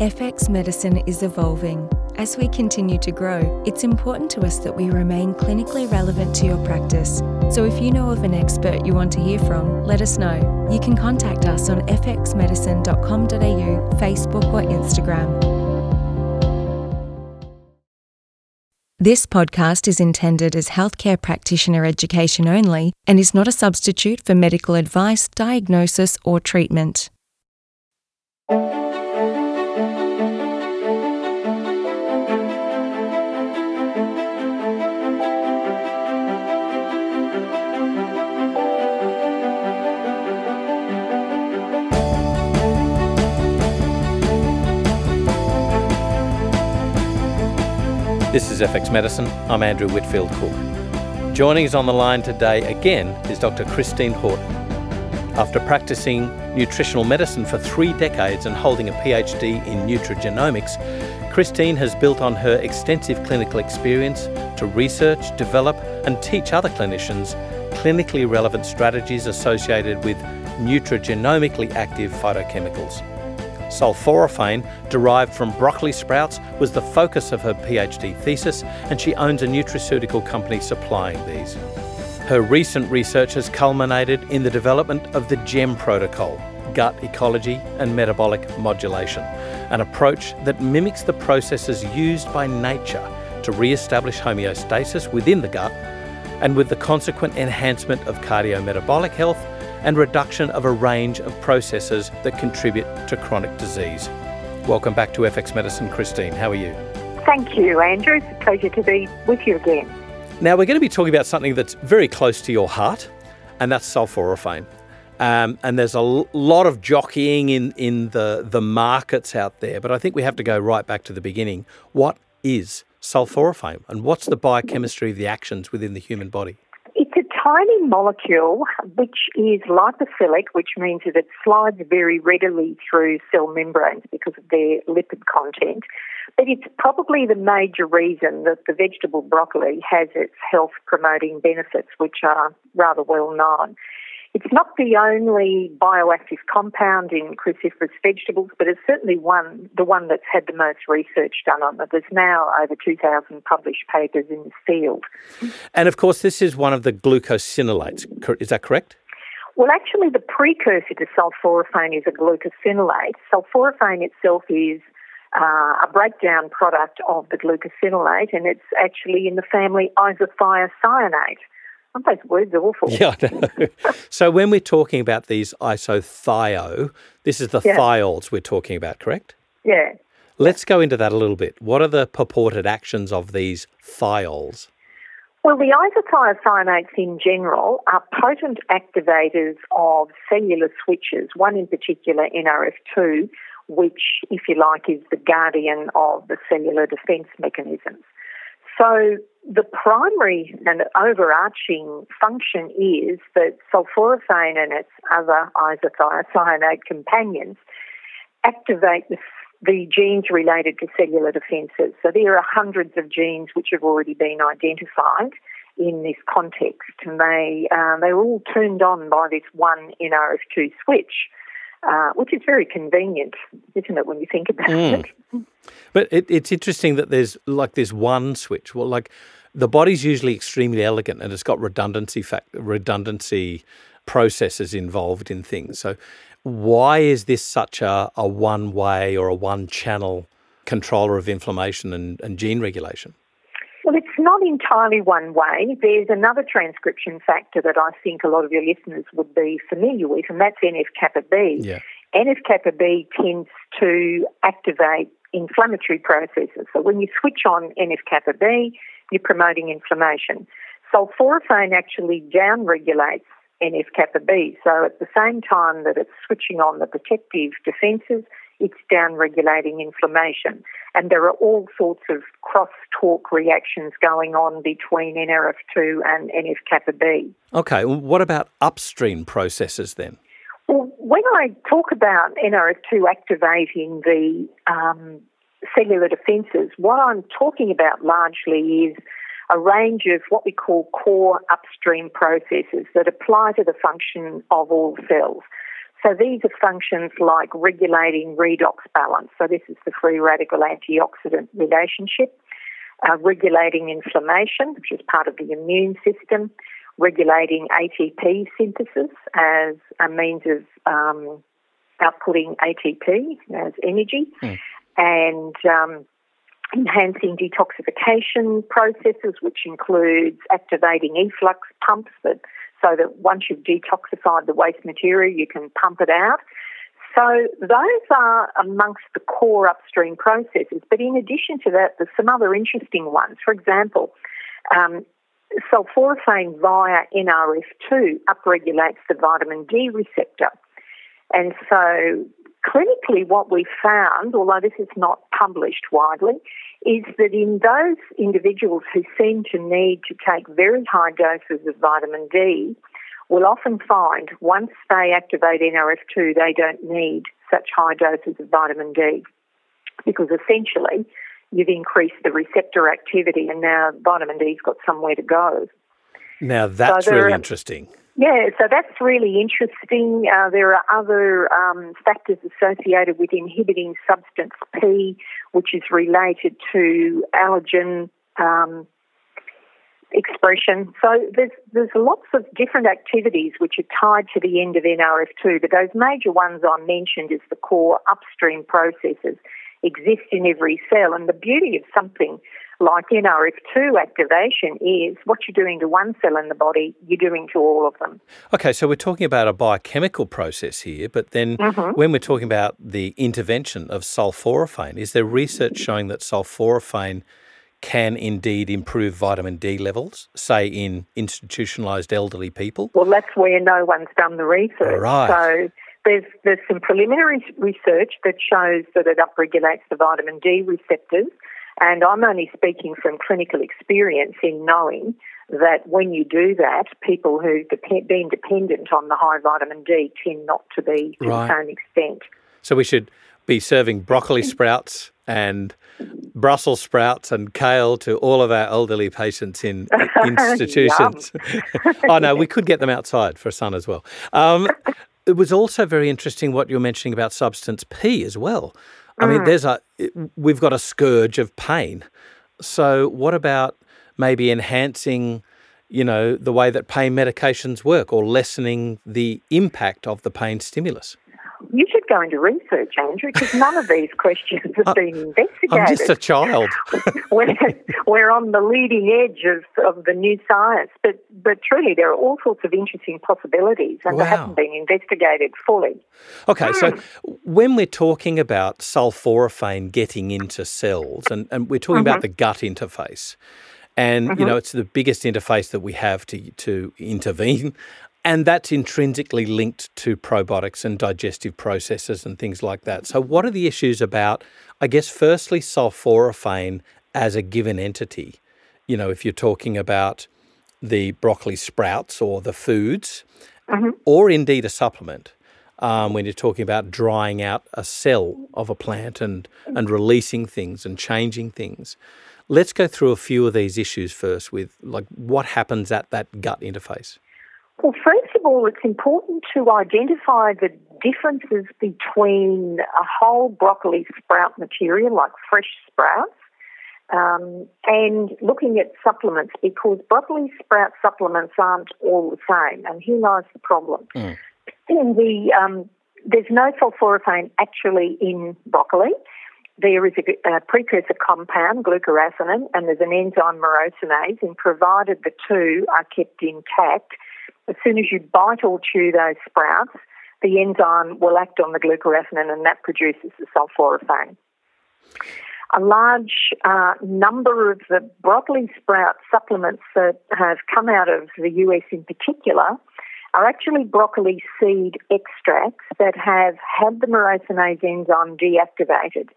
FX Medicine is evolving. As we continue to grow, it's important to us that we remain clinically relevant to your practice. So if you know of an expert you want to hear from, let us know. You can contact us on fxmedicine.com.au, Facebook, or Instagram. This podcast is intended as healthcare practitioner education only and is not a substitute for medical advice, diagnosis, or treatment. This is FX Medicine. I'm Andrew Whitfield Cook. Joining us on the line today again is Dr. Christine Houghton. After practicing nutritional medicine for three decades and holding a PhD in nutrigenomics, Christine has built on her extensive clinical experience to research, develop, and teach other clinicians clinically relevant strategies associated with nutrigenomically active phytochemicals. Sulforaphane, derived from broccoli sprouts, was the focus of her PhD thesis, and she owns a nutraceutical company supplying these. Her recent research has culminated in the development of the GEM protocol, gut ecology and metabolic modulation, an approach that mimics the processes used by nature to re establish homeostasis within the gut and with the consequent enhancement of cardiometabolic health and reduction of a range of processes that contribute to chronic disease. Welcome back to FX Medicine, Christine. How are you? Thank you, Andrew. It's a pleasure to be with you again. Now, we're going to be talking about something that's very close to your heart, and that's sulforaphane. Um, and there's a lot of jockeying in, in the, the markets out there, but I think we have to go right back to the beginning. What is sulforaphane, and what's the biochemistry of the actions within the human body? Tiny molecule which is lipophilic, which means that it slides very readily through cell membranes because of their lipid content. But it's probably the major reason that the vegetable broccoli has its health promoting benefits, which are rather well known. It's not the only bioactive compound in cruciferous vegetables, but it's certainly one, the one that's had the most research done on it. There's now over 2,000 published papers in this field. And of course, this is one of the glucosinolates. Is that correct? Well, actually, the precursor to sulforaphane is a glucosinolate. Sulforaphane itself is uh, a breakdown product of the glucosinolate, and it's actually in the family isothiocyanate. Sometimes words are awful. Yeah, I know. so when we're talking about these isothio, this is the yeah. thiols we're talking about, correct? Yeah. Let's go into that a little bit. What are the purported actions of these thiols? Well, the isothiocyanates in general are potent activators of cellular switches, one in particular, NRF2, which, if you like, is the guardian of the cellular defense mechanisms. So the primary and overarching function is that sulforaphane and its other isothiocyanate companions activate the, the, genes related to cellular defences. So there are hundreds of genes which have already been identified in this context, and they uh, they are all turned on by this one NRF2 switch. Uh, which is very convenient, isn't it, when you think about mm. it? But it, it's interesting that there's like this one switch. Well, like the body's usually extremely elegant and it's got redundancy fact, redundancy processes involved in things. So, why is this such a, a one way or a one channel controller of inflammation and, and gene regulation? Well, it's not entirely one way. There's another transcription factor that I think a lot of your listeners would be familiar with, and that's NF kappa B. Yeah. NF kappa B tends to activate inflammatory processes. So when you switch on NF kappa B, you're promoting inflammation. Sulforaphane actually downregulates NF kappa B. So at the same time that it's switching on the protective defences, it's downregulating inflammation. And there are all sorts of cross-talk reactions going on between NRF2 and NF kappa B. Okay, well, what about upstream processes then? Well, when I talk about NRF2 activating the um, cellular defences, what I'm talking about largely is a range of what we call core upstream processes that apply to the function of all cells. So these are functions like regulating redox balance. So this is the free radical antioxidant relationship. Uh, regulating inflammation, which is part of the immune system, regulating ATP synthesis as a means of um, outputting ATP as energy, mm. and um, enhancing detoxification processes, which includes activating efflux pumps that so that once you've detoxified the waste material, you can pump it out. So those are amongst the core upstream processes. But in addition to that, there's some other interesting ones. For example, um, sulforaphane via NRF2 upregulates the vitamin D receptor. And so clinically what we found, although this is not published widely, is that in those individuals who seem to need to take very high doses of vitamin D, we'll often find once they activate NRF2, they don't need such high doses of vitamin D because essentially you've increased the receptor activity and now vitamin D's got somewhere to go. Now that's so really interesting. Yeah, so that's really interesting. Uh, there are other um, factors associated with inhibiting substance P, which is related to allergen um, expression. So there's there's lots of different activities which are tied to the end of NRF2, but those major ones I mentioned is the core upstream processes exist in every cell. And the beauty of something like NRF2 activation is what you're doing to one cell in the body, you're doing to all of them. Okay, so we're talking about a biochemical process here, but then mm-hmm. when we're talking about the intervention of sulforaphane, is there research showing that sulforaphane can indeed improve vitamin D levels, say in institutionalised elderly people? Well, that's where no one's done the research. Right. So there's, there's some preliminary research that shows that it upregulates the vitamin D receptors, and I'm only speaking from clinical experience in knowing that when you do that, people who've been dependent on the high vitamin D tend not to be to right. the same extent. So we should be serving broccoli sprouts and Brussels sprouts and kale to all of our elderly patients in institutions. oh no, we could get them outside for sun as well. Um, it was also very interesting what you're mentioning about substance P as well. I mean, there's a we've got a scourge of pain. So what about maybe enhancing, you know, the way that pain medications work or lessening the impact of the pain stimulus? You should go into research, Andrew, because none of these questions have uh, been investigated. I'm just a child. we're, we're on the leading edge of, of the new science, but, but truly there are all sorts of interesting possibilities and wow. they haven't been investigated fully. Okay, mm. so hmm. when we're talking about sulforaphane getting into cells, and, and we're talking mm-hmm. about the gut interface, and mm-hmm. you know it's the biggest interface that we have to to intervene and that's intrinsically linked to probiotics and digestive processes and things like that. So, what are the issues about, I guess, firstly, sulforaphane as a given entity? You know, if you're talking about the broccoli sprouts or the foods, mm-hmm. or indeed a supplement, um, when you're talking about drying out a cell of a plant and, and releasing things and changing things. Let's go through a few of these issues first with like what happens at that gut interface. Well, first of all, it's important to identify the differences between a whole broccoli sprout material, like fresh sprouts, um, and looking at supplements because broccoli sprout supplements aren't all the same. And here lies the problem. Mm. The, um, there's no sulforaphane actually in broccoli. There is a, a precursor compound, glucoraphanin, and there's an enzyme myrosinase, and provided the two are kept intact, as soon as you bite or chew those sprouts, the enzyme will act on the glucoraphanin and that produces the sulforaphane. A large uh, number of the broccoli sprout supplements that have come out of the US in particular are actually broccoli seed extracts that have had the myrosinase enzyme deactivated.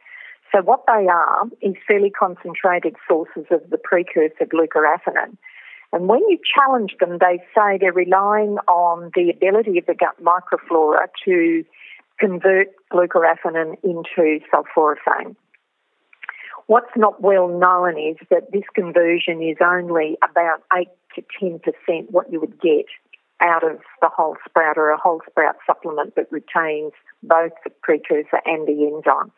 So what they are is fairly concentrated sources of the precursor glucoraphanin. And when you challenge them, they say they're relying on the ability of the gut microflora to convert glucoraphanin into sulforaphane. What's not well known is that this conversion is only about 8 to 10% what you would get out of the whole sprout or a whole sprout supplement that retains both the precursor and the enzyme.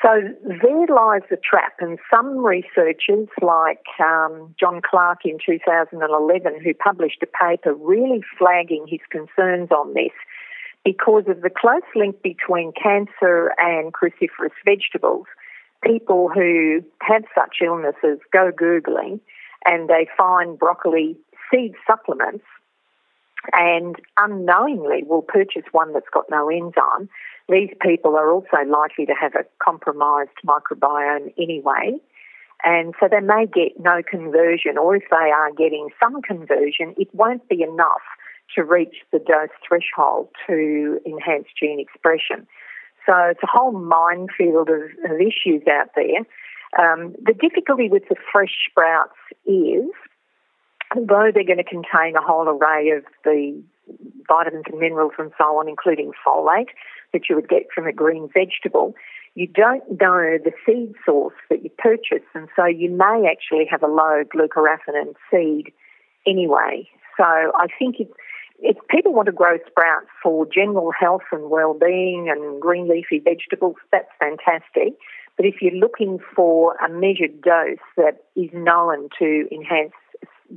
So there lies the trap, and some researchers, like um, John Clarke in 2011, who published a paper really flagging his concerns on this because of the close link between cancer and cruciferous vegetables. People who have such illnesses go Googling and they find broccoli seed supplements and unknowingly will purchase one that's got no enzyme. These people are also likely to have a compromised microbiome anyway. And so they may get no conversion, or if they are getting some conversion, it won't be enough to reach the dose threshold to enhance gene expression. So it's a whole minefield of, of issues out there. Um, the difficulty with the fresh sprouts is, although they're going to contain a whole array of the vitamins and minerals and so on, including folate that you would get from a green vegetable, you don't know the seed source that you purchase, and so you may actually have a low glucoraphanin seed anyway. So I think it's if people want to grow sprouts for general health and well-being and green leafy vegetables, that's fantastic. But if you're looking for a measured dose that is known to enhance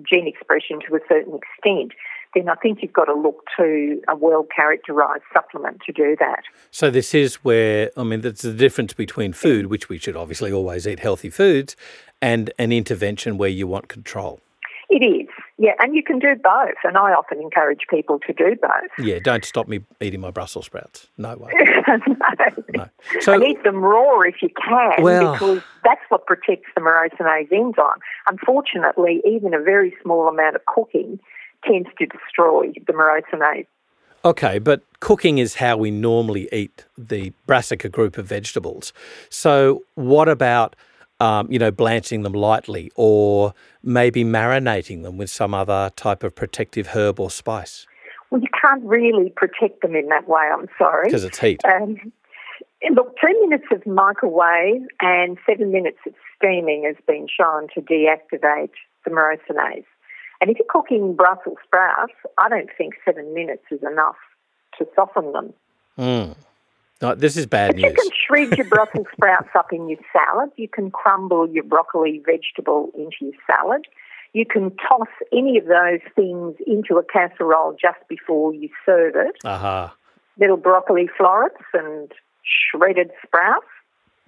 gene expression to a certain extent, then I think you've got to look to a well characterised supplement to do that. So, this is where, I mean, there's the difference between food, which we should obviously always eat healthy foods, and an intervention where you want control. It is, yeah, and you can do both, and I often encourage people to do both. Yeah, don't stop me eating my Brussels sprouts. No way. no. no. So, and eat them raw if you can, well, because that's what protects the myrosinase enzyme. Unfortunately, even a very small amount of cooking tends to destroy the myrosinase. Okay, but cooking is how we normally eat the brassica group of vegetables. So, what about um, you know, blanching them lightly or maybe marinating them with some other type of protective herb or spice? Well, you can't really protect them in that way, I'm sorry. Because it's heat. Um, look, two minutes of microwave and seven minutes of steaming has been shown to deactivate the myrosinase. And if you're cooking Brussels sprouts, I don't think seven minutes is enough to soften them. Mm. No, this is bad but news. You can shred your Brussels sprouts up in your salad. You can crumble your broccoli vegetable into your salad. You can toss any of those things into a casserole just before you serve it. Uh-huh. Little broccoli florets and shredded sprouts.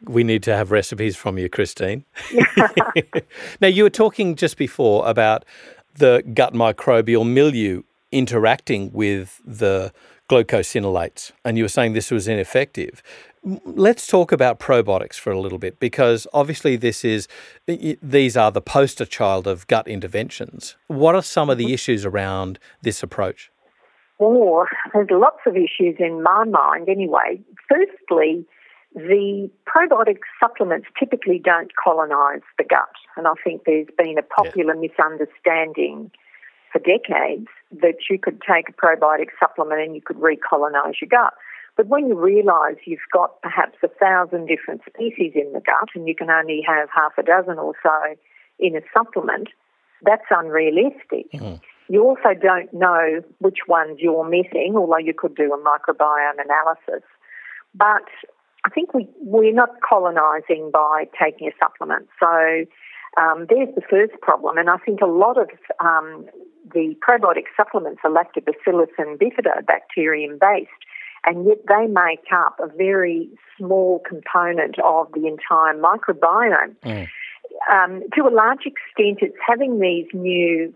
We need to have recipes from you, Christine. now, you were talking just before about the gut microbial milieu interacting with the glucosinolates, and you were saying this was ineffective. Let's talk about probiotics for a little bit because obviously this is these are the poster child of gut interventions. What are some of the mm-hmm. issues around this approach? Oh, there's lots of issues in my mind anyway. Firstly, the probiotic supplements typically don't colonize the gut, and I think there's been a popular yeah. misunderstanding for decades that you could take a probiotic supplement and you could recolonize your gut. But when you realise you've got perhaps a thousand different species in the gut and you can only have half a dozen or so in a supplement, that's unrealistic. Mm-hmm. You also don't know which ones you're missing, although you could do a microbiome analysis. But I think we, we're not colonising by taking a supplement. So um, there's the first problem. And I think a lot of um, the probiotic supplements are lactobacillus and bifidobacterium based, and yet they make up a very small component of the entire microbiome. Mm. Um, to a large extent, it's having these new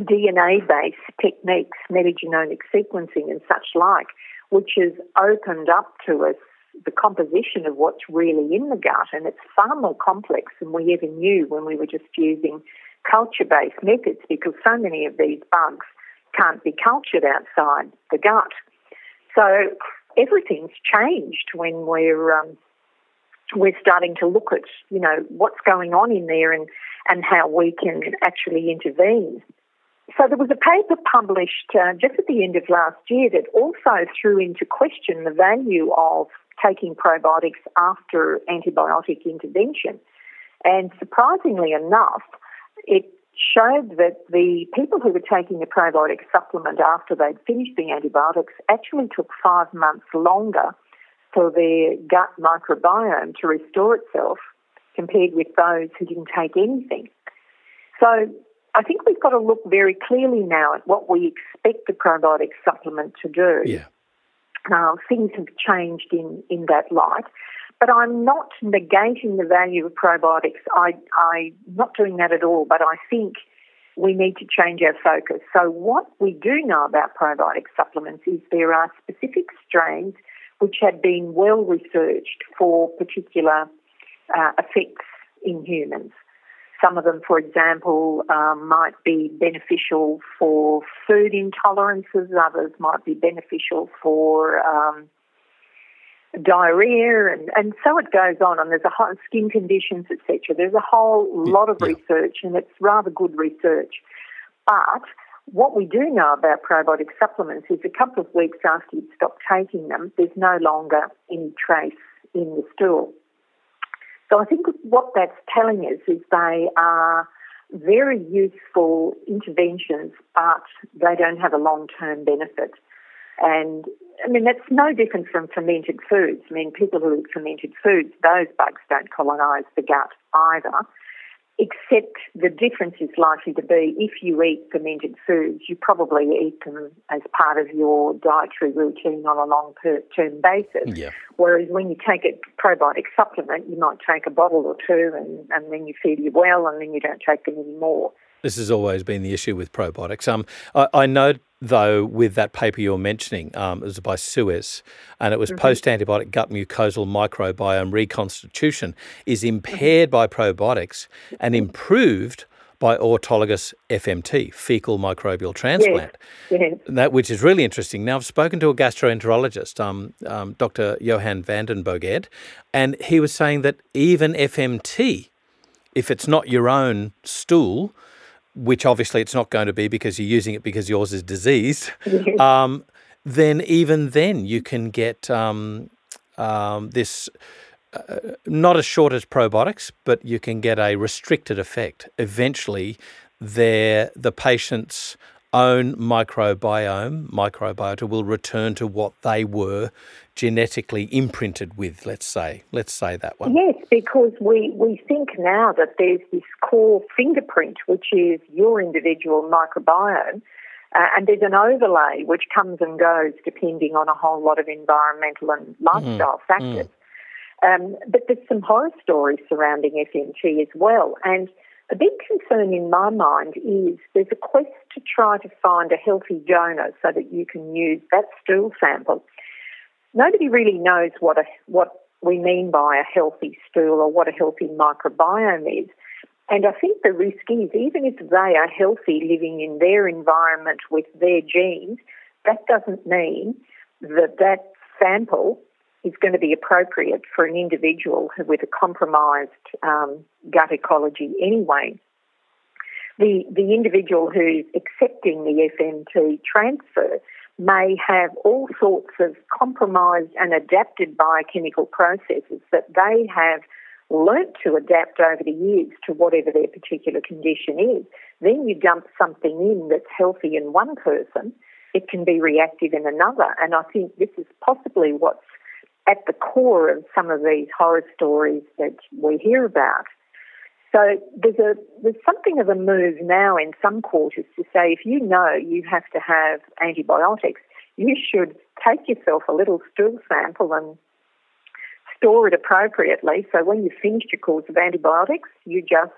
DNA based techniques, metagenomic sequencing and such like, which has opened up to us the composition of what's really in the gut, and it's far more complex than we ever knew when we were just using culture based methods because so many of these bugs can't be cultured outside the gut. So everything's changed when we're um, we're starting to look at you know what's going on in there and and how we can actually intervene. So there was a paper published uh, just at the end of last year that also threw into question the value of taking probiotics after antibiotic intervention. And surprisingly enough, it showed that the people who were taking the probiotic supplement after they'd finished the antibiotics actually took five months longer for their gut microbiome to restore itself compared with those who didn't take anything. So I think we've got to look very clearly now at what we expect the probiotic supplement to do. Yeah. Uh, things have changed in, in that light. But I'm not negating the value of probiotics. I, I'm not doing that at all. But I think we need to change our focus. So, what we do know about probiotic supplements is there are specific strains which have been well researched for particular uh, effects in humans. Some of them, for example, um, might be beneficial for food intolerances, others might be beneficial for um, diarrhea, and, and so it goes on. And there's a whole skin conditions, etc. There's a whole lot of yeah. research, and it's rather good research. But what we do know about probiotic supplements is a couple of weeks after you stop taking them, there's no longer any trace in the stool. So I think what that's telling us is they are very useful interventions, but they don't have a long term benefit. And I mean, that's no different from fermented foods. I mean, people who eat fermented foods, those bugs don't colonise the gut either except the difference is likely to be if you eat fermented foods, you probably eat them as part of your dietary routine on a long term basis. Yeah. Whereas when you take a probiotic supplement, you might take a bottle or two and, and then you feel you well and then you don't take them anymore. This has always been the issue with probiotics. Um, I, I know though with that paper you're mentioning, um, it was by Suez, and it was mm-hmm. post-antibiotic gut mucosal microbiome reconstitution is impaired by probiotics and improved by autologous FMT, fecal microbial transplant. Yes. Yes. That which is really interesting. Now I've spoken to a gastroenterologist, um, um, Dr. Johan van den Bogaert, and he was saying that even FMT, if it's not your own stool, which obviously it's not going to be because you're using it because yours is diseased, um, then even then you can get um, um, this uh, not as short as probiotics, but you can get a restricted effect. Eventually, there the patient's own microbiome, microbiota will return to what they were genetically imprinted with, let's say. Let's say that one. Yes, because we, we think now that there's this core fingerprint, which is your individual microbiome, uh, and there's an overlay which comes and goes depending on a whole lot of environmental and lifestyle mm, factors. Mm. Um, but there's some horror stories surrounding FMT as well. And a big concern in my mind is there's a quest to try to find a healthy donor so that you can use that stool sample. Nobody really knows what a, what we mean by a healthy stool or what a healthy microbiome is. And I think the risk is even if they are healthy living in their environment with their genes, that doesn't mean that that sample is going to be appropriate for an individual with a compromised um, gut ecology anyway. The, the individual who's accepting the FMT transfer may have all sorts of compromised and adapted biochemical processes that they have learnt to adapt over the years to whatever their particular condition is. Then you dump something in that's healthy in one person, it can be reactive in another. And I think this is possibly what's at the core of some of these horror stories that we hear about. So there's a there's something of a move now in some quarters to say if you know you have to have antibiotics, you should take yourself a little stool sample and store it appropriately. So when you've finished your course of antibiotics, you just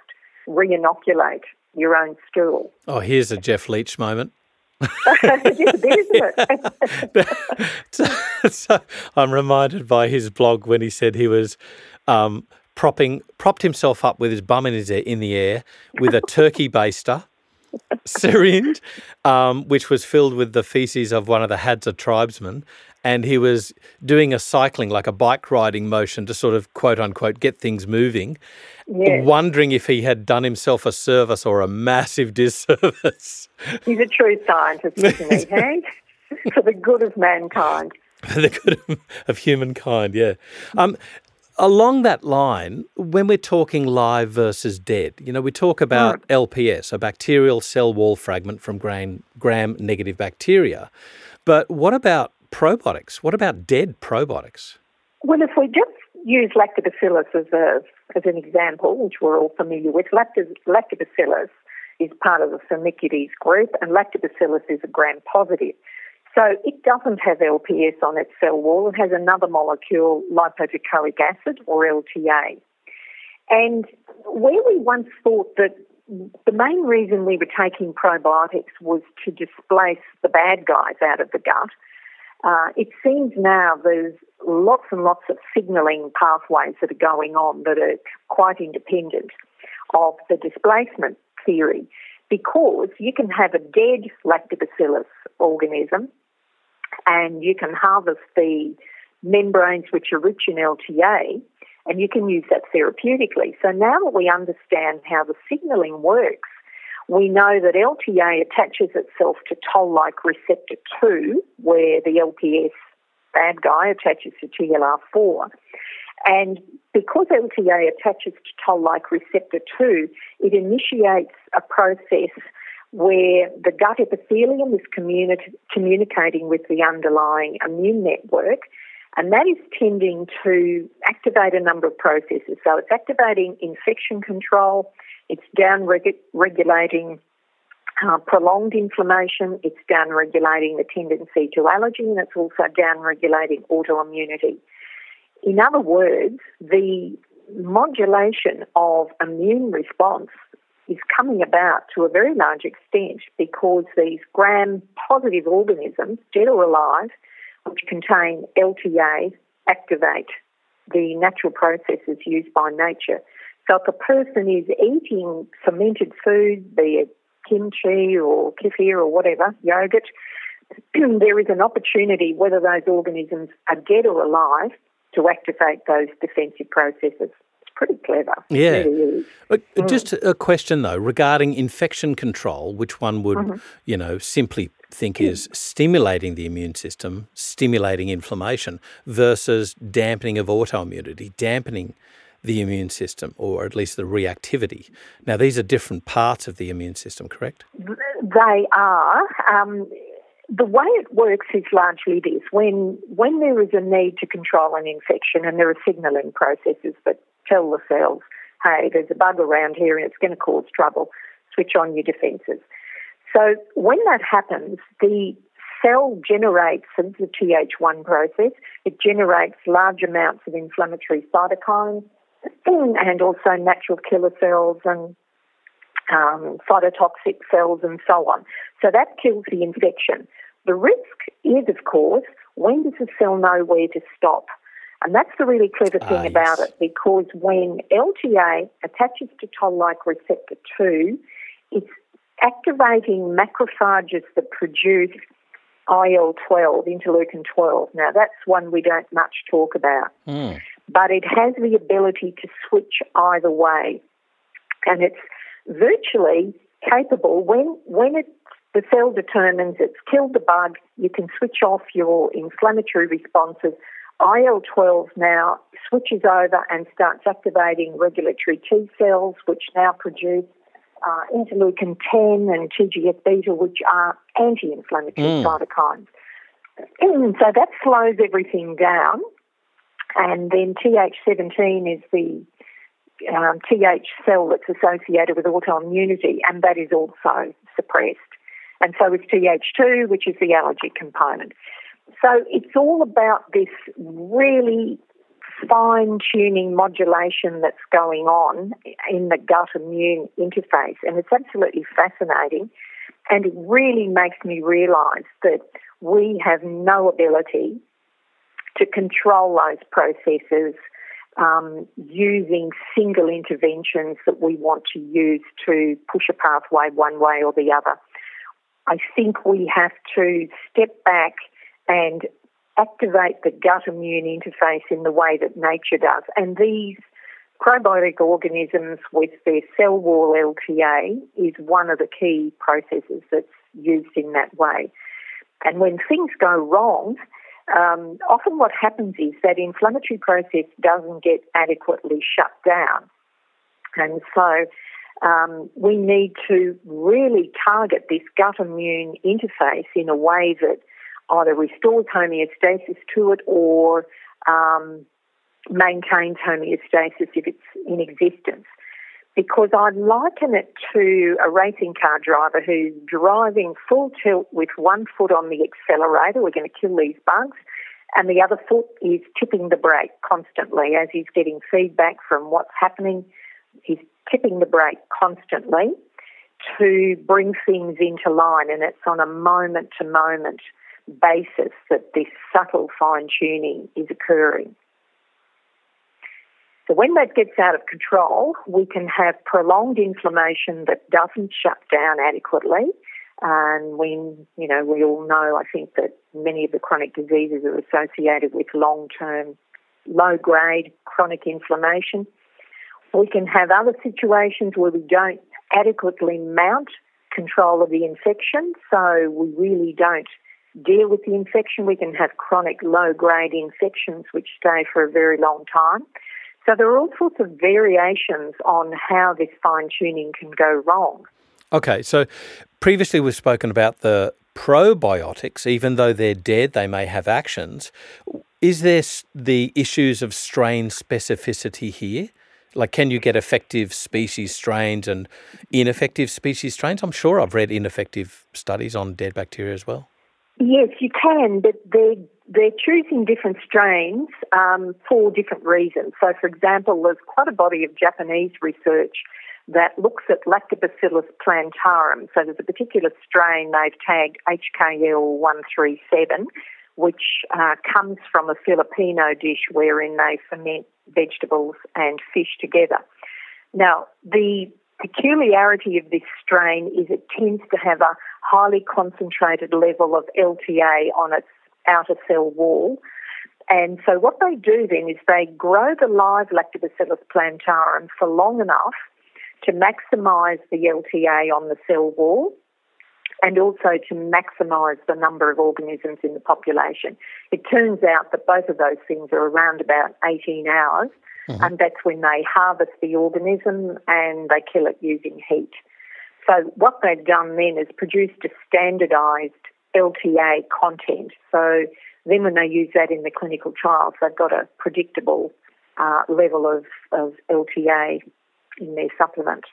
re-inoculate your own stool. Oh, here's a Jeff Leach moment. Isn't so, I'm reminded by his blog when he said he was um, propping propped himself up with his bum in his in the air with a turkey baster syringe, um, which was filled with the feces of one of the Hadza tribesmen, and he was doing a cycling, like a bike riding motion to sort of quote unquote get things moving, yes. wondering if he had done himself a service or a massive disservice. He's a true scientist, isn't he, Hank? For the good of mankind. For the good of, of humankind, yeah. Um, along that line, when we're talking live versus dead, you know, we talk about mm. LPS, a bacterial cell wall fragment from gram, gram negative bacteria. But what about probiotics? What about dead probiotics? Well, if we just use lactobacillus as, a, as an example, which we're all familiar with, lactobacillus is part of the Firmicutes group, and lactobacillus is a gram positive. So it doesn't have LPS on its cell wall. It has another molecule, lipoteichoic acid, or LTA. And where we once thought that the main reason we were taking probiotics was to displace the bad guys out of the gut, uh, it seems now there's lots and lots of signalling pathways that are going on that are quite independent of the displacement theory because you can have a dead lactobacillus organism and you can harvest the membranes which are rich in LTA and you can use that therapeutically. So now that we understand how the signalling works, we know that LTA attaches itself to toll-like receptor 2, where the LPS bad guy attaches to TLR4. And because LTA attaches to toll-like receptor 2, it initiates a process where the gut epithelium is communi- communicating with the underlying immune network, and that is tending to activate a number of processes. So it's activating infection control, it's down regulating uh, prolonged inflammation, it's down regulating the tendency to allergy, and it's also down regulating autoimmunity. In other words, the modulation of immune response is coming about to a very large extent because these gram positive organisms, dead or alive, which contain LTA, activate the natural processes used by nature. So if a person is eating fermented food, be it kimchi or kefir or whatever, yogurt, there is an opportunity, whether those organisms are dead or alive, to activate those defensive processes pretty clever. Yeah. Really mm. Just a question though regarding infection control, which one would, mm-hmm. you know, simply think is stimulating the immune system, stimulating inflammation, versus dampening of autoimmunity, dampening the immune system, or at least the reactivity. Now, these are different parts of the immune system, correct? They are. Um, the way it works is largely this: when when there is a need to control an infection, and there are signalling processes that tell the cells, hey, there's a bug around here and it's going to cause trouble, switch on your defences. So when that happens, the cell generates, the Th1 process, it generates large amounts of inflammatory cytokines and also natural killer cells and um, cytotoxic cells and so on. So that kills the infection. The risk is, of course, when does the cell know where to stop? And that's the really clever thing ah, about yes. it because when LTA attaches to toll like receptor 2, it's activating macrophages that produce IL 12, interleukin 12. Now, that's one we don't much talk about, mm. but it has the ability to switch either way. And it's virtually capable when, when it, the cell determines it's killed the bug, you can switch off your inflammatory responses IL 12 now switches over and starts activating regulatory T cells, which now produce uh, interleukin 10 and TGF beta, which are anti inflammatory mm. cytokines. And so that slows everything down. And then TH17 is the um, TH cell that's associated with autoimmunity, and that is also suppressed. And so is TH2, which is the allergy component. So it's all about this really fine tuning modulation that's going on in the gut immune interface. And it's absolutely fascinating. And it really makes me realize that we have no ability to control those processes um, using single interventions that we want to use to push a pathway one way or the other. I think we have to step back and activate the gut immune interface in the way that nature does. And these probiotic organisms with their cell wall LTA is one of the key processes that's used in that way. And when things go wrong, um, often what happens is that inflammatory process doesn't get adequately shut down. And so um, we need to really target this gut immune interface in a way that either restores homeostasis to it or um, maintains homeostasis if it's in existence. Because I liken it to a racing car driver who's driving full tilt with one foot on the accelerator, we're going to kill these bugs, and the other foot is tipping the brake constantly as he's getting feedback from what's happening. He's tipping the brake constantly to bring things into line, and it's on a moment to moment basis that this subtle fine tuning is occurring. So when that gets out of control, we can have prolonged inflammation that doesn't shut down adequately. And we, you know, we all know, I think, that many of the chronic diseases are associated with long-term, low-grade chronic inflammation. We can have other situations where we don't adequately mount control of the infection, so we really don't deal with the infection. We can have chronic low grade infections which stay for a very long time. So there are all sorts of variations on how this fine tuning can go wrong. Okay, so previously we've spoken about the probiotics, even though they're dead, they may have actions. Is there the issues of strain specificity here? Like, can you get effective species strains and ineffective species strains? I'm sure I've read ineffective studies on dead bacteria as well. Yes, you can, but they're, they're choosing different strains um, for different reasons. So, for example, there's quite a body of Japanese research that looks at Lactobacillus plantarum. So, there's a particular strain they've tagged HKL137, which uh, comes from a Filipino dish wherein they ferment vegetables and fish together. Now, the peculiarity of this strain is it tends to have a highly concentrated level of LTA on its outer cell wall. And so what they do then is they grow the live Lactobacillus plantarum for long enough to maximise the LTA on the cell wall and also to maximise the number of organisms in the population. It turns out that both of those things are around about 18 hours, mm-hmm. and that's when they harvest the organism and they kill it using heat. So what they've done then is produced a standardised LTA content. So then when they use that in the clinical trials, they've got a predictable uh, level of, of LTA in their supplement.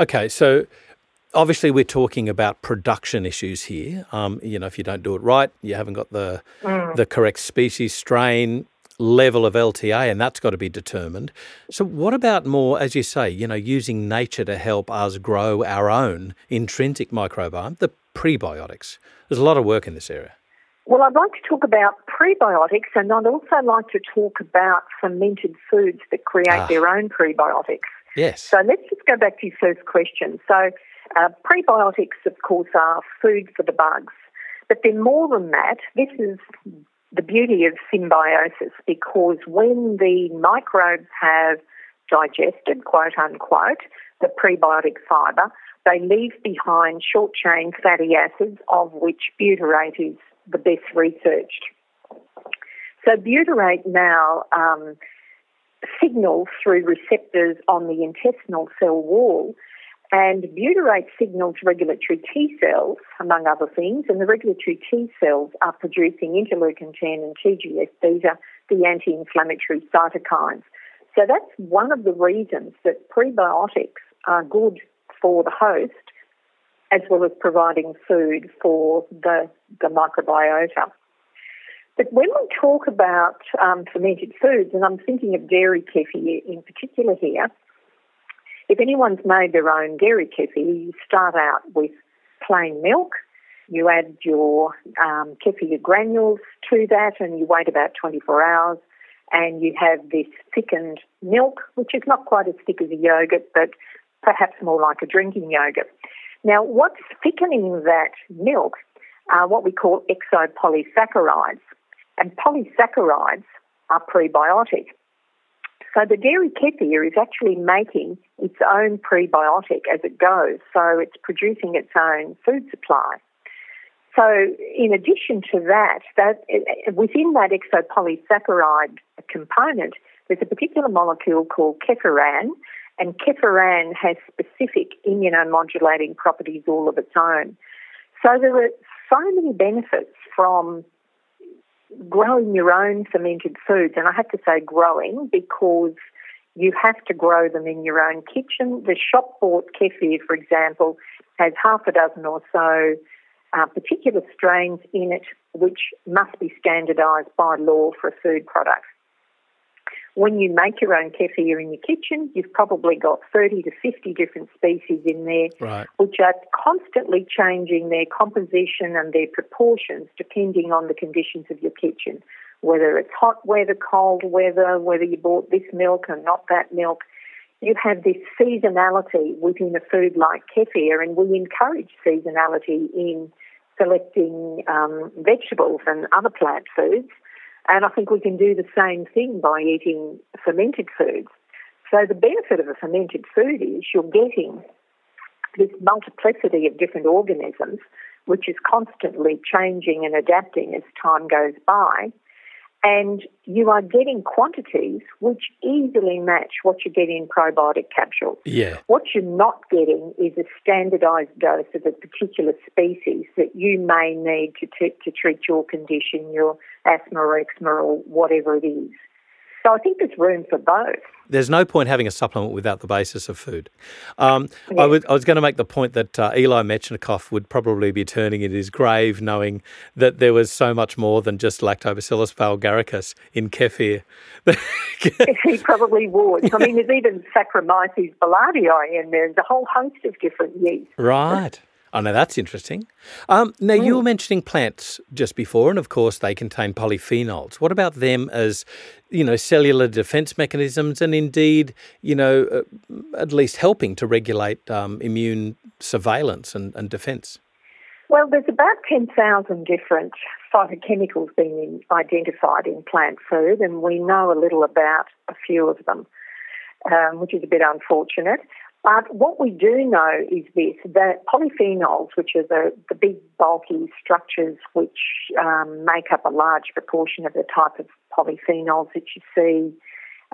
Okay, so obviously we're talking about production issues here. Um, you know, if you don't do it right, you haven't got the mm. the correct species strain level of LTA, and that's got to be determined. So, what about more, as you say, you know, using nature to help us grow our own intrinsic microbiome, the prebiotics? There's a lot of work in this area. Well, I'd like to talk about prebiotics, and I'd also like to talk about fermented foods that create ah. their own prebiotics. Yes. So let's just go back to your first question. So, uh, prebiotics, of course, are food for the bugs. But they're more than that. This is the beauty of symbiosis because when the microbes have digested, quote unquote, the prebiotic fibre, they leave behind short chain fatty acids, of which butyrate is the best researched. So, butyrate now um, signals through receptors on the intestinal cell wall and butyrate signals regulatory T cells, among other things, and the regulatory T cells are producing interleukin 10 and TGF beta, the anti inflammatory cytokines. So that's one of the reasons that prebiotics are good for the host as well as providing food for the, the microbiota. But when we talk about um, fermented foods, and I'm thinking of dairy kefir in particular here, if anyone's made their own dairy kefir, you start out with plain milk. You add your um, kefir granules to that, and you wait about 24 hours, and you have this thickened milk, which is not quite as thick as a yogurt, but perhaps more like a drinking yogurt. Now, what's thickening that milk are what we call exopolysaccharides, and polysaccharides are prebiotic. So the dairy kefir is actually making its own prebiotic as it goes. So it's producing its own food supply. So, in addition to that, that within that exopolysaccharide component, there's a particular molecule called kefiran, and kefiran has specific immunomodulating properties all of its own. So there are so many benefits from growing your own fermented foods, and I have to say growing because you have to grow them in your own kitchen. The shop bought kefir, for example, has half a dozen or so uh, particular strains in it which must be standardised by law for a food product. When you make your own kefir in your kitchen, you've probably got 30 to 50 different species in there, right. which are constantly changing their composition and their proportions depending on the conditions of your kitchen. Whether it's hot weather, cold weather, whether you bought this milk or not that milk, you have this seasonality within a food like kefir, and we encourage seasonality in selecting um, vegetables and other plant foods. And I think we can do the same thing by eating fermented foods. So the benefit of a fermented food is you're getting this multiplicity of different organisms, which is constantly changing and adapting as time goes by and you are getting quantities which easily match what you get in probiotic capsules. Yeah. What you're not getting is a standardized dose of a particular species that you may need to, t- to treat your condition, your asthma or eczema or whatever it is. So I think there's room for both. There's no point having a supplement without the basis of food. Um, I, would, I, was going to make the point that uh, Eli Metchnikoff would probably be turning in his grave knowing that there was so much more than just Lactobacillus bulgaricus in kefir. he probably would. I mean, there's even Saccharomyces boulardii in there. There's a whole host of different yeasts. Right. Oh, now that's interesting. Um, now, mm. you were mentioning plants just before, and of course, they contain polyphenols. What about them as, you know, cellular defense mechanisms and indeed, you know, uh, at least helping to regulate um, immune surveillance and, and defense? Well, there's about 10,000 different phytochemicals being identified in plant food, and we know a little about a few of them, um, which is a bit unfortunate. But what we do know is this that polyphenols, which are the, the big bulky structures which um, make up a large proportion of the type of polyphenols that you see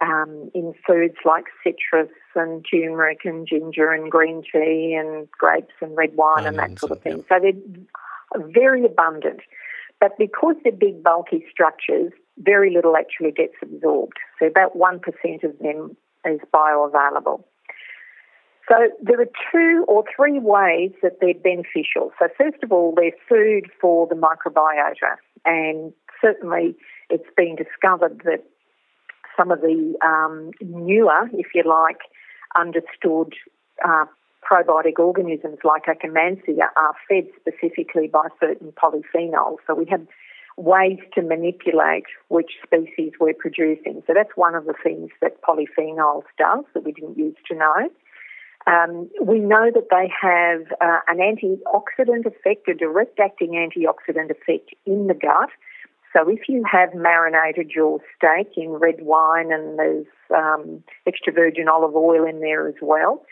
um, in foods like citrus and turmeric and ginger and green tea and grapes and red wine and that sort of thing. So they're very abundant. But because they're big bulky structures, very little actually gets absorbed. So about 1% of them is bioavailable. So there are two or three ways that they're beneficial. So first of all, they're food for the microbiota, and certainly it's been discovered that some of the um, newer, if you like, understood uh, probiotic organisms like Akkermansia are fed specifically by certain polyphenols. So we have ways to manipulate which species we're producing. So that's one of the things that polyphenols does that we didn't used to know. Um, we know that they have uh, an antioxidant effect, a direct acting antioxidant effect in the gut. So if you have marinated your steak in red wine and there's um, extra virgin olive oil in there as well,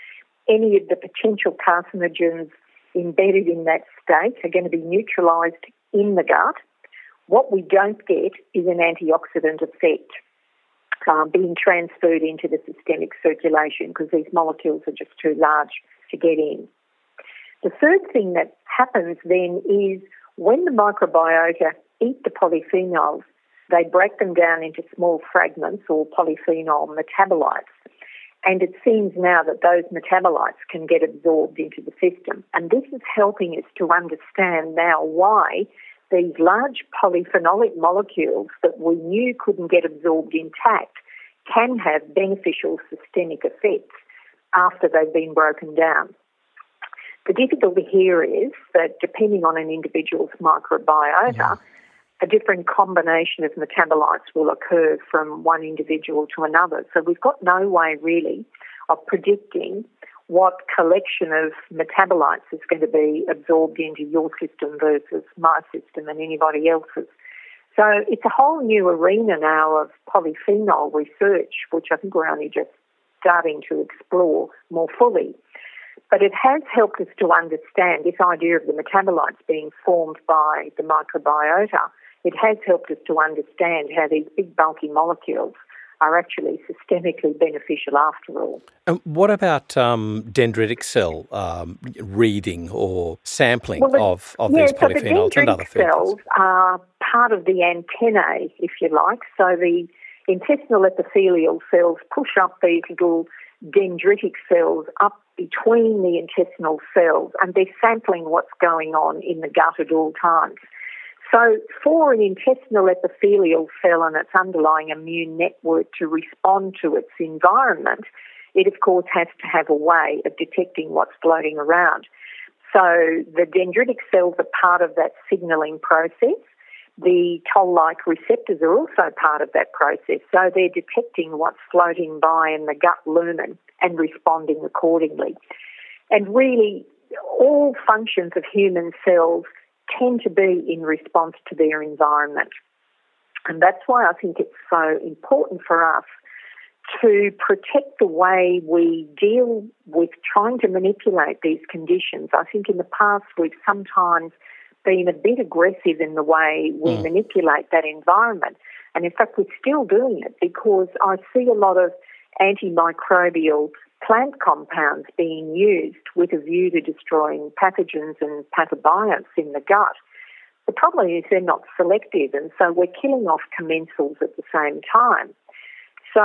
any of the potential carcinogens embedded in that steak are going to be neutralised in the gut. What we don't get is an antioxidant effect um, being transferred into the systemic circulation because these molecules are just too large to get in. The third thing that happens then is when the microbiota eat the polyphenols, they break them down into small fragments or polyphenol metabolites. And it seems now that those metabolites can get absorbed into the system. And this is helping us to understand now why these large polyphenolic molecules that we knew couldn't get absorbed intact can have beneficial systemic effects after they've been broken down. The difficulty here is that depending on an individual's microbiota, yeah. a different combination of metabolites will occur from one individual to another. So we've got no way really of predicting what collection of metabolites is going to be absorbed into your system versus my system and anybody else's. So it's a whole new arena now of polyphenol research, which I think we're only just starting to explore more fully. But it has helped us to understand this idea of the metabolites being formed by the microbiota. It has helped us to understand how these big bulky molecules are actually systemically beneficial after all. And what about um, dendritic cell um, reading or sampling well, the, of, of yeah, these polyphenols so and other food? cells are part of the antennae, if you like. So the intestinal epithelial cells push up these little dendritic cells up between the intestinal cells and they're sampling what's going on in the gut at all times. So, for an intestinal epithelial cell and its underlying immune network to respond to its environment, it of course has to have a way of detecting what's floating around. So, the dendritic cells are part of that signalling process. The toll like receptors are also part of that process. So, they're detecting what's floating by in the gut lumen and responding accordingly. And really, all functions of human cells tend to be in response to their environment. And that's why I think it's so important for us to protect the way we deal with trying to manipulate these conditions. I think in the past we've sometimes been a bit aggressive in the way we mm. manipulate that environment. And in fact, we're still doing it because I see a lot of antimicrobial plant compounds being used with a view to destroying pathogens and pathobionts in the gut. The problem is they're not selective, and so we're killing off commensals at the same time. So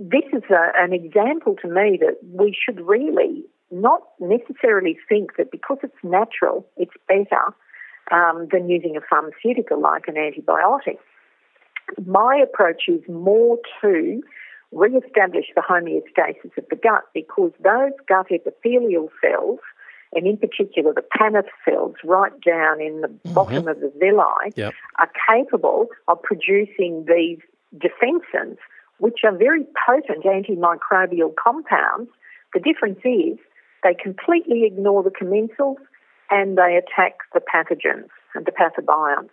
this is a, an example to me that we should really not necessarily think that because it's natural, it's better um, than using a pharmaceutical like an antibiotic. My approach is more to re-establish the homeostasis of the gut because those gut epithelial cells, and in particular the Paneth cells right down in the mm-hmm. bottom of the villi, yep. are capable of producing these defensins, which are very potent antimicrobial compounds. The difference is they completely ignore the commensals and they attack the pathogens and the pathobionts.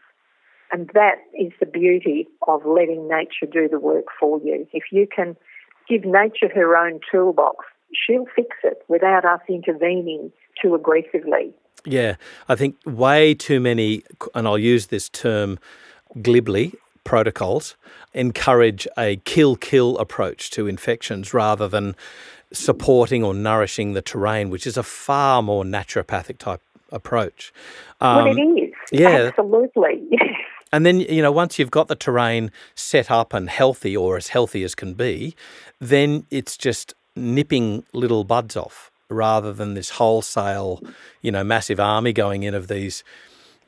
And that is the beauty of letting nature do the work for you. If you can give nature her own toolbox, she'll fix it without us intervening too aggressively. Yeah, I think way too many, and I'll use this term glibly, protocols encourage a kill kill approach to infections rather than supporting or nourishing the terrain, which is a far more naturopathic type approach. Um, well, it um, is. Yeah. Absolutely. And then, you know, once you've got the terrain set up and healthy or as healthy as can be, then it's just nipping little buds off rather than this wholesale, you know, massive army going in of these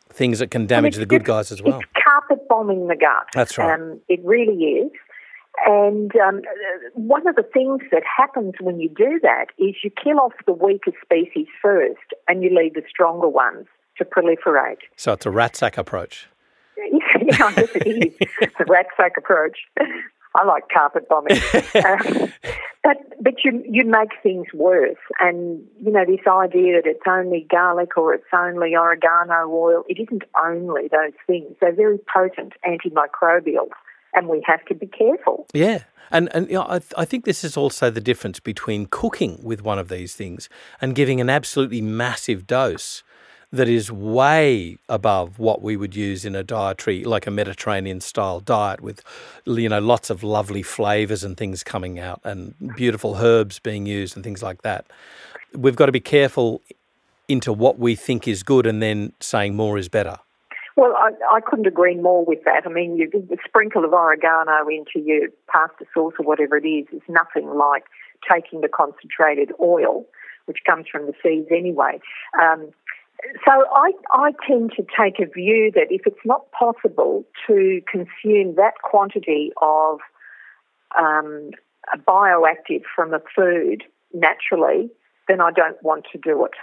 things that can damage the good guys as well. It's carpet bombing the gut. That's right. Um, it really is. And um, one of the things that happens when you do that is you kill off the weaker species first and you leave the stronger ones to proliferate. So it's a Ratsak approach. yeah, I guess it is. the rat sack approach. I like carpet bombing. uh, but but you you make things worse, and you know this idea that it's only garlic or it's only oregano oil. It isn't only those things. They're very potent antimicrobials, and we have to be careful. Yeah. And, and you know, I, th- I think this is also the difference between cooking with one of these things and giving an absolutely massive dose that is way above what we would use in a dietary, like a Mediterranean style diet with, you know, lots of lovely flavors and things coming out and beautiful herbs being used and things like that. We've got to be careful into what we think is good and then saying more is better. Well, I, I couldn't agree more with that. I mean, you, a sprinkle of oregano into your pasta sauce or whatever it is is nothing like taking the concentrated oil, which comes from the seeds anyway, um, so I, I tend to take a view that if it's not possible to consume that quantity of um, bioactive from a food naturally, then I don't want to do it.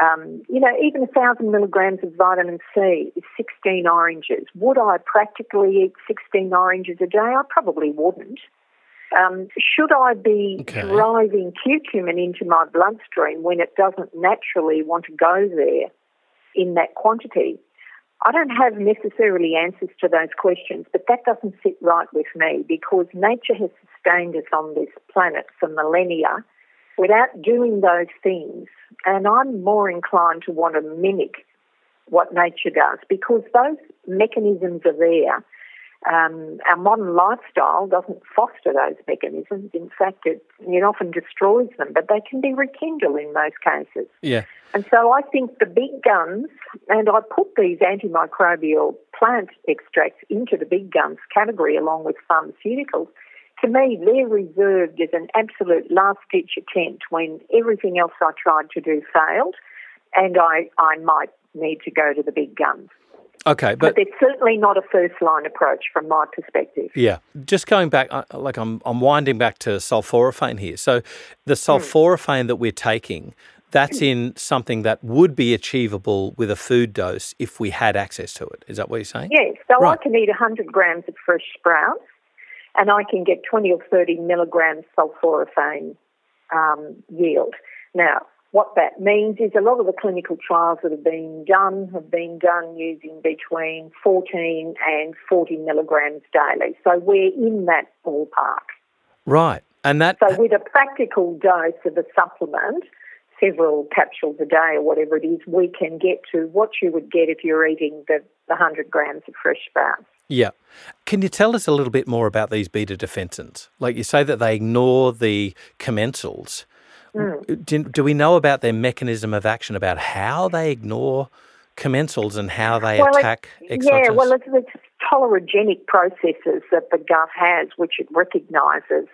Um, you know, even a thousand milligrams of vitamin C is 16 oranges. Would I practically eat 16 oranges a day? I probably wouldn't. Um, should I be okay. driving curcumin into my bloodstream when it doesn't naturally want to go there in that quantity? I don't have necessarily answers to those questions, but that doesn't sit right with me because nature has sustained us on this planet for millennia without doing those things. And I'm more inclined to want to mimic what nature does because those mechanisms are there um, our modern lifestyle doesn't foster those mechanisms. In fact, it, it often destroys them, but they can be rekindled in most cases. Yeah. And so I think the big guns, and I put these antimicrobial plant extracts into the big guns category along with pharmaceuticals. To me, they're reserved as an absolute last ditch attempt when everything else I tried to do failed, and I, I might need to go to the big guns. Okay, but, but it's certainly not a first line approach from my perspective. Yeah, just going back, uh, like I'm, I'm winding back to sulforaphane here. So the hmm. sulforaphane mm. that we're taking, that's in something that would be achievable with a food dose if we had access to it. Is that what you're saying? Yes. So right. I can eat 100 grams of fresh sprouts, and I can get 20 or 30 milligrams sulforaphane um, yield. Now, what that means is a lot of the clinical trials that have been done have been done using between 14 and 40 milligrams daily. So we're in that ballpark. Right. And that. So with a practical dose of a supplement, several capsules a day or whatever it is, we can get to what you would get if you're eating the, the 100 grams of fresh sprouts. Yeah. Can you tell us a little bit more about these beta defensins? Like you say that they ignore the commensals. Mm. Do, do, we know about their mechanism of action, about how they ignore commensals and how they well, attack exogenous? Yeah, well, it's, it's tolerogenic processes that the gut has, which it recognises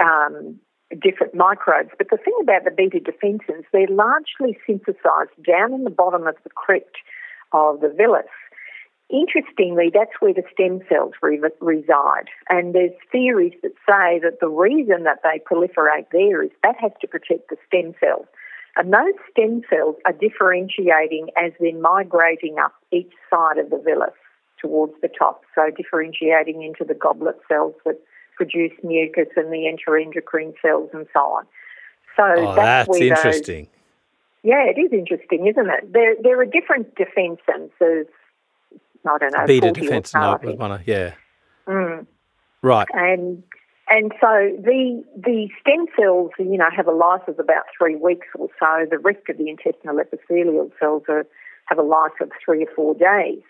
um, different microbes. But the thing about the beta defensins, they're largely synthesised down in the bottom of the crypt of the villus. Interestingly, that's where the stem cells re- reside. And there's theories that say that the reason that they proliferate there is that has to protect the stem cells. And those stem cells are differentiating as they're migrating up each side of the villus towards the top. So differentiating into the goblet cells that produce mucus and the enteroendocrine cells and so on. So oh, that's, that's interesting. Those, yeah, it is interesting, isn't it? There, there are different defensins. I don't know, beta defense note was one of yeah. Mm. Right. And and so the the stem cells, you know, have a life of about three weeks or so. The rest of the intestinal epithelial cells are, have a life of three or four days.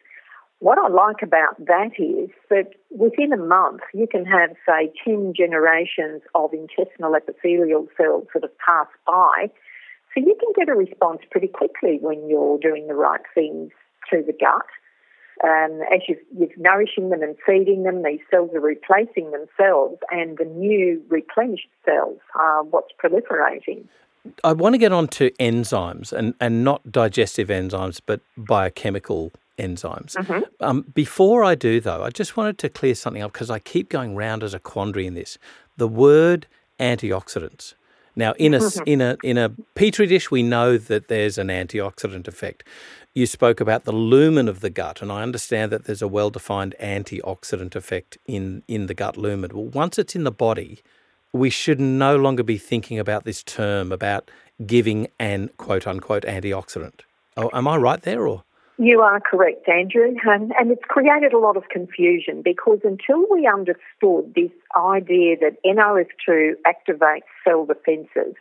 What I like about that is that within a month you can have, say, 10 generations of intestinal epithelial cells that have passed by. So you can get a response pretty quickly when you're doing the right things to the gut. Um, as you, you're nourishing them and feeding them, these cells are replacing themselves, and the new replenished cells are what's proliferating. I want to get on to enzymes and, and not digestive enzymes, but biochemical enzymes. Mm-hmm. Um, before I do, though, I just wanted to clear something up because I keep going round as a quandary in this. The word antioxidants. Now, in a mm-hmm. in a in a petri dish, we know that there's an antioxidant effect. You spoke about the lumen of the gut, and I understand that there's a well-defined antioxidant effect in in the gut lumen. Well, once it's in the body, we should no longer be thinking about this term about giving an quote unquote antioxidant. Oh, am I right there, or? You are correct, Andrew, and, and it's created a lot of confusion because until we understood this idea that NRF2 activates cell defences,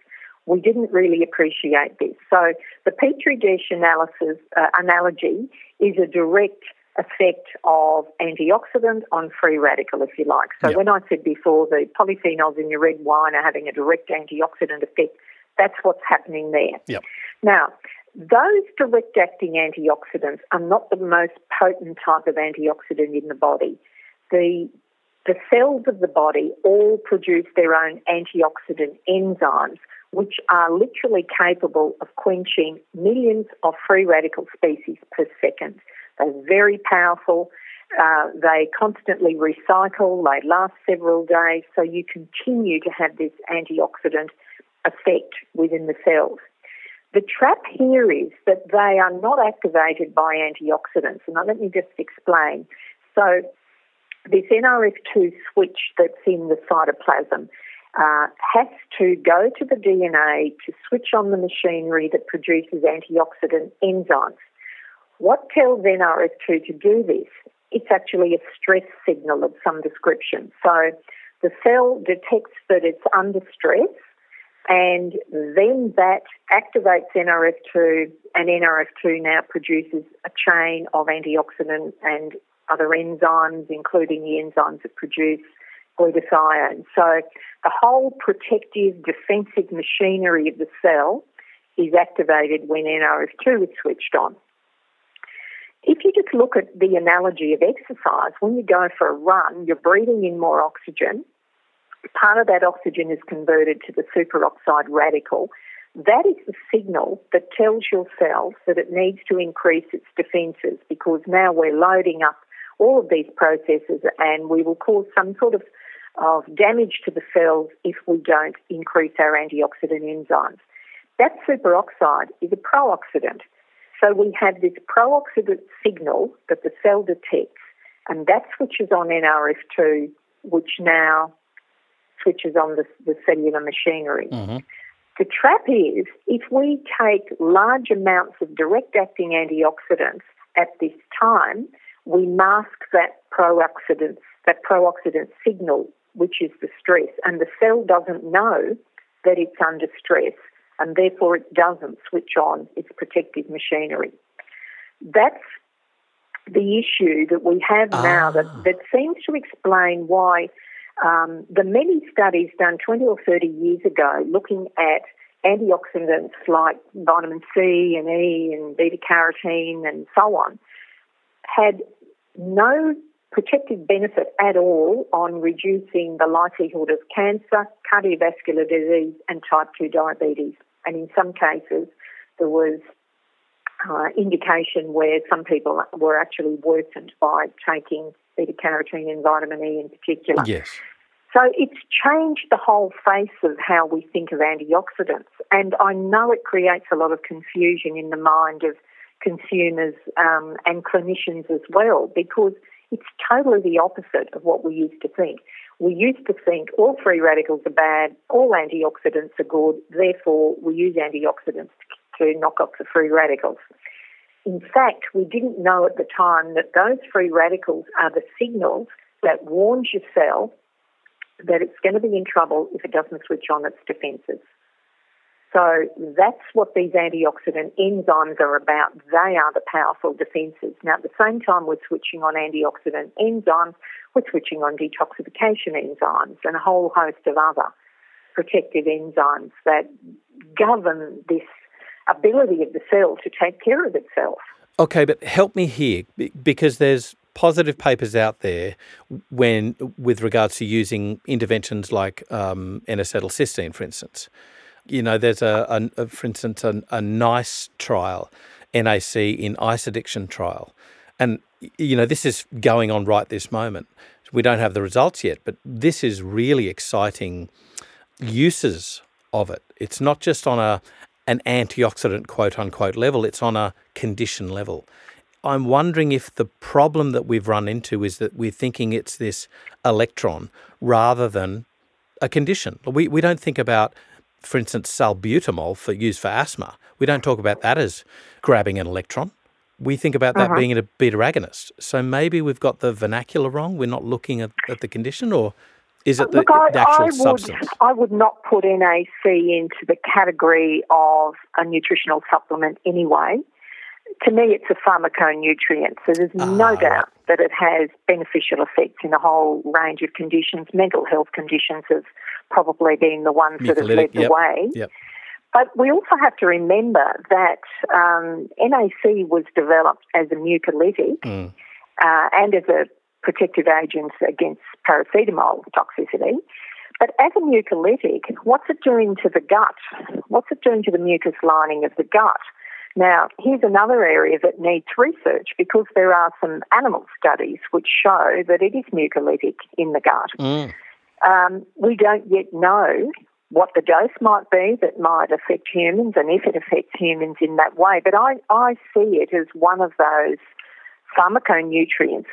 we didn't really appreciate this. So the petri dish analysis uh, analogy is a direct effect of antioxidant on free radical, if you like. So when I said before the polyphenols in your red wine are having a direct antioxidant effect, that's what's happening there. Now, those direct acting antioxidants are not the most potent type of antioxidant in the body. The, the cells of the body all produce their own antioxidant enzymes, which are literally capable of quenching millions of free radical species per second. They're very powerful. Uh, they constantly recycle. They last several days. So you continue to have this antioxidant effect within the cells. The trap here is that they are not activated by antioxidants. And let me just explain. So, this NRF2 switch that's in the cytoplasm uh, has to go to the DNA to switch on the machinery that produces antioxidant enzymes. What tells NRF2 to do this? It's actually a stress signal of some description. So the cell detects that it's under stress and then that activates NRF2, and NRF2 now produces a chain of antioxidant and other enzymes, including the enzymes that produce glutathione. So the whole protective defensive machinery of the cell is activated when NRF2 is switched on. If you just look at the analogy of exercise, when you go for a run, you're breathing in more oxygen. Part of that oxygen is converted to the superoxide radical. That is the signal that tells your cells that it needs to increase its defences because now we're loading up all of these processes and we will cause some sort of, of damage to the cells if we don't increase our antioxidant enzymes. That superoxide is a pro-oxidant. So we have this pro-oxidant signal that the cell detects, and that switches on NRF2, which now switches on the, the cellular machinery. Mm-hmm. The trap is if we take large amounts of direct acting antioxidants at this time, we mask that pro-oxidant, that pro-oxidant signal, which is the stress, and the cell doesn't know that it's under stress and therefore it doesn't switch on its protective machinery. That's the issue that we have ah. now that, that seems to explain why um, the many studies done 20 or 30 years ago looking at antioxidants like vitamin C and E and beta carotene and so on had no protective benefit at all on reducing the likelihood of cancer, cardiovascular disease, and type 2 diabetes. And in some cases there was uh, indication where some people were actually worsened by taking beta carotene and vitamin E in particular. Yes. So it's changed the whole face of how we think of antioxidants, and I know it creates a lot of confusion in the mind of consumers um, and clinicians as well because it's totally the opposite of what we used to think. We used to think all free radicals are bad, all antioxidants are good, therefore we use antioxidants to knock off the free radicals. In fact, we didn't know at the time that those free radicals are the signals that warns your cell that it's going to be in trouble if it doesn't switch on its defences. So that's what these antioxidant enzymes are about. They are the powerful defences. Now, at the same time, we're switching on antioxidant enzymes, we're switching on detoxification enzymes and a whole host of other protective enzymes that govern this ability of the cell to take care of itself. Okay, but help me here because there's positive papers out there when with regards to using interventions like um, N-acetylcysteine, for instance you know, there's a, a, for instance, a, a NICE trial, NAC in ice addiction trial, and you know this is going on right this moment. We don't have the results yet, but this is really exciting uses of it. It's not just on a an antioxidant quote unquote level; it's on a condition level. I'm wondering if the problem that we've run into is that we're thinking it's this electron rather than a condition. We we don't think about for instance, salbutamol for use for asthma. We don't talk about that as grabbing an electron. We think about that uh-huh. being a beta agonist. So maybe we've got the vernacular wrong. We're not looking at, at the condition, or is it the, Look, I, the actual I would, substance? I would not put NAC into the category of a nutritional supplement anyway. To me, it's a pharmaconutrient, so there's no ah, doubt right. that it has beneficial effects in a whole range of conditions. Mental health conditions have probably been the ones that have led the yep. way. Yep. But we also have to remember that um, NAC was developed as a mucolytic mm. uh, and as a protective agents against paracetamol toxicity. But as a mucolytic, what's it doing to the gut? What's it doing to the mucous lining of the gut? Now, here's another area that needs research because there are some animal studies which show that it is mucolytic in the gut. Mm. Um, we don't yet know what the dose might be that might affect humans and if it affects humans in that way. But I, I see it as one of those pharmaconutrients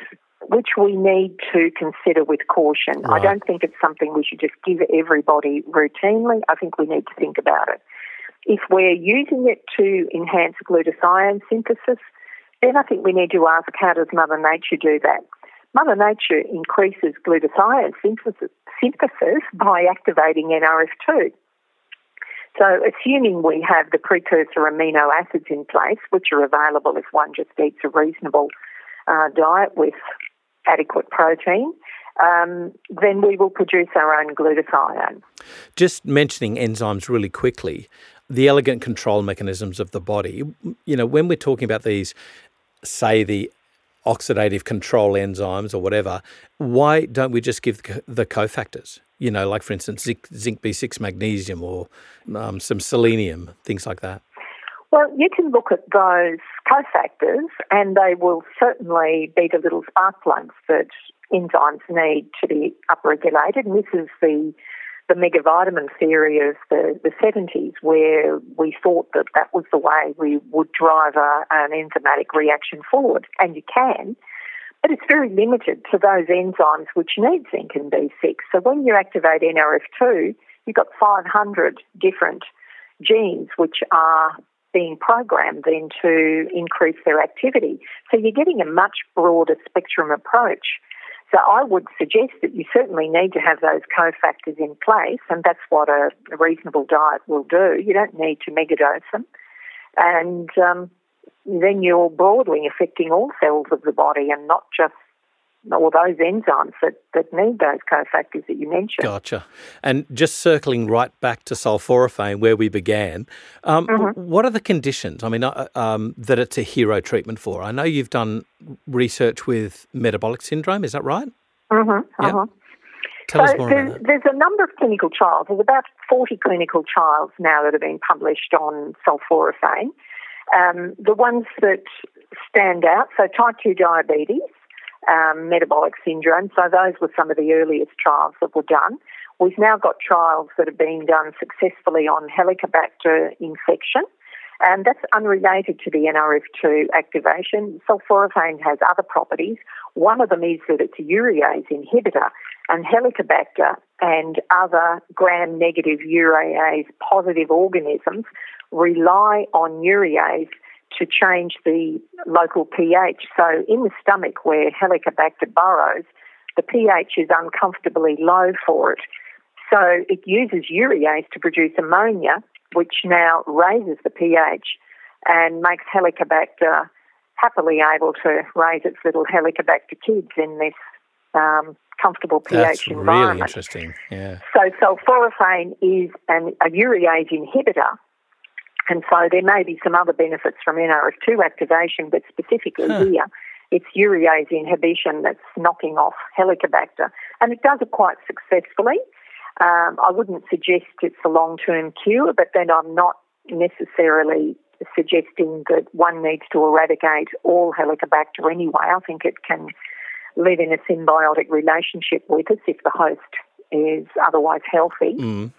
which we need to consider with caution. Right. I don't think it's something we should just give everybody routinely. I think we need to think about it. If we're using it to enhance glutathione synthesis, then I think we need to ask how does Mother Nature do that? Mother Nature increases glutathione synthesis, synthesis by activating NRF2. So, assuming we have the precursor amino acids in place, which are available if one just eats a reasonable uh, diet with adequate protein, um, then we will produce our own glutathione. Just mentioning enzymes really quickly, the elegant control mechanisms of the body. You know, when we're talking about these, say the oxidative control enzymes or whatever, why don't we just give the cofactors? You know, like for instance, zinc, B6 magnesium or um, some selenium, things like that. Well, you can look at those cofactors and they will certainly be the little spark plugs that enzymes need to be upregulated. And this is the the megavitamin theory of the, the 70s, where we thought that that was the way we would drive a, an enzymatic reaction forward. And you can, but it's very limited to those enzymes which need zinc and B6. So when you activate NRF2, you've got 500 different genes which are being programmed then to increase their activity. So you're getting a much broader spectrum approach. So I would suggest that you certainly need to have those cofactors in place, and that's what a, reasonable diet will do. You don't need to megadose them. And um, then you're broadly affecting all cells of the body and not just or those enzymes that, that need those cofactors that you mentioned. Gotcha. And just circling right back to sulforaphane, where we began, um, mm-hmm. what are the conditions? I mean, uh, um, that it's a hero treatment for. I know you've done research with metabolic syndrome. Is that right? Mm-hmm. Yeah. Uh-huh. Tell so us more there's, there's a number of clinical trials. There's about 40 clinical trials now that have been published on sulforaphane. Um, the ones that stand out, so type 2 diabetes, um, metabolic syndrome. So those were some of the earliest trials that were done. We've now got trials that are being done successfully on Helicobacter infection, and that's unrelated to the NRF2 activation. Sulforaphane has other properties. One of them is that it's a urease inhibitor, and Helicobacter and other gram-negative urease positive organisms rely on urease to change the local pH. So in the stomach where Helicobacter burrows, the pH is uncomfortably low for it. So it uses urease to produce ammonia, which now raises the pH and makes Helicobacter happily able to raise its little Helicobacter kids in this um, comfortable pH That's environment. really interesting. Yeah. So sulforaphane is an, a urease inhibitor and so there may be some other benefits from NRF2 activation, but specifically huh. here, it's urease inhibition that's knocking off Helicobacter. And it does it quite successfully. Um, I wouldn't suggest it's a long term cure, but then I'm not necessarily suggesting that one needs to eradicate all Helicobacter anyway. I think it can live in a symbiotic relationship with us if the host is otherwise healthy. Mm.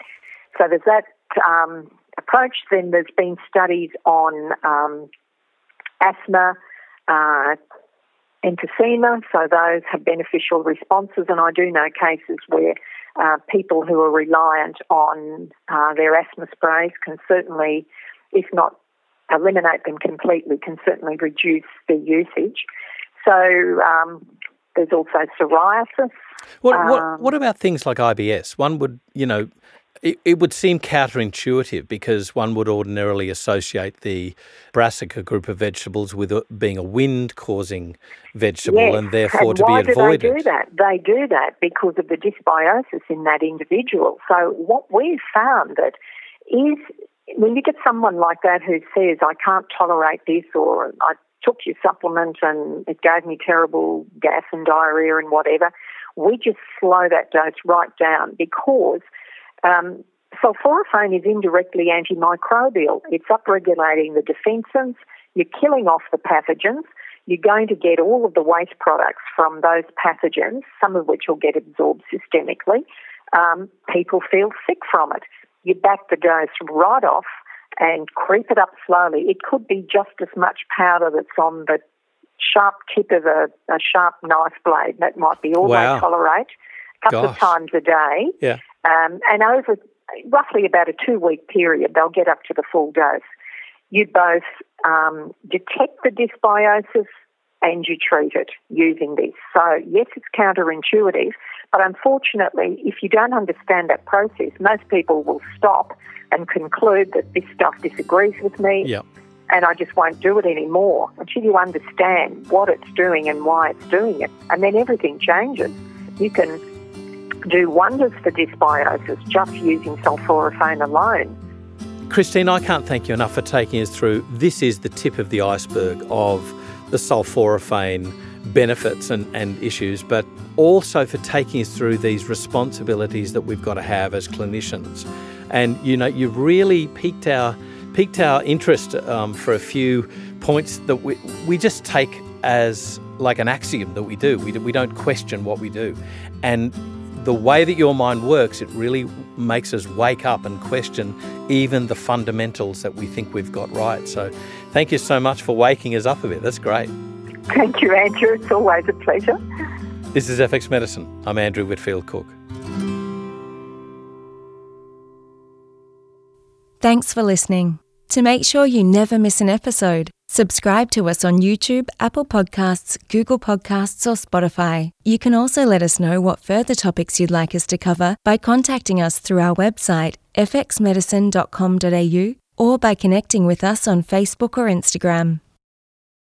So there's that um, approach. Then there's been studies on um, asthma, uh, emphysema, so those have beneficial responses. And I do know cases where uh, people who are reliant on uh, their asthma sprays can certainly, if not eliminate them completely, can certainly reduce their usage. So um, there's also psoriasis. What, what, um, what about things like IBS? One would, you know, it, it, would seem counterintuitive because one would ordinarily associate the brassica group of vegetables with being a wind causing vegetable yes. and therefore and to be avoided. Why Do they do that? They do that because of the dysbiosis in that individual. So, what we've found that is when you get someone like that who says, I can't tolerate this, or I took your supplement and it gave me terrible gas and diarrhea and whatever, we just slow that dose right down because um, sulforaphane is indirectly antimicrobial. It's upregulating the defenses. You're killing off the pathogens. You're going to get all of the waste products from those pathogens, some of which will get absorbed systemically. Um, people feel sick from it. You back the dose right off and creep it up slowly. It could be just as much powder that's on the sharp tip of a, a sharp knife blade. That might be all wow. they tolerate. A couple Gosh. of times a day. Yeah. Um, and over roughly about a two week period, they'll get up to the full dose. You both um, detect the dysbiosis and you treat it using this. So, yes, it's counterintuitive, but unfortunately, if you don't understand that process, most people will stop and conclude that this stuff disagrees with me. Yep. And I just won't do it anymore until you understand what it's doing and why it's doing it. And then everything changes. You can do wonders for dysbiosis just using sulforaphane alone. Christine, I can't thank you enough for taking us through. This is the tip of the iceberg of the sulforaphane benefits and, and issues, but also for taking us through these responsibilities that we've got to have as clinicians. And you know, you've really piqued our piqued our interest um, for a few points that we we just take as like an axiom that we do. We, we don't question what we do, and the way that your mind works, it really makes us wake up and question even the fundamentals that we think we've got right. So, thank you so much for waking us up a bit. That's great. Thank you, Andrew. It's always a pleasure. This is FX Medicine. I'm Andrew Whitfield Cook. Thanks for listening. To make sure you never miss an episode, subscribe to us on YouTube, Apple Podcasts, Google Podcasts, or Spotify. You can also let us know what further topics you'd like us to cover by contacting us through our website, fxmedicine.com.au, or by connecting with us on Facebook or Instagram.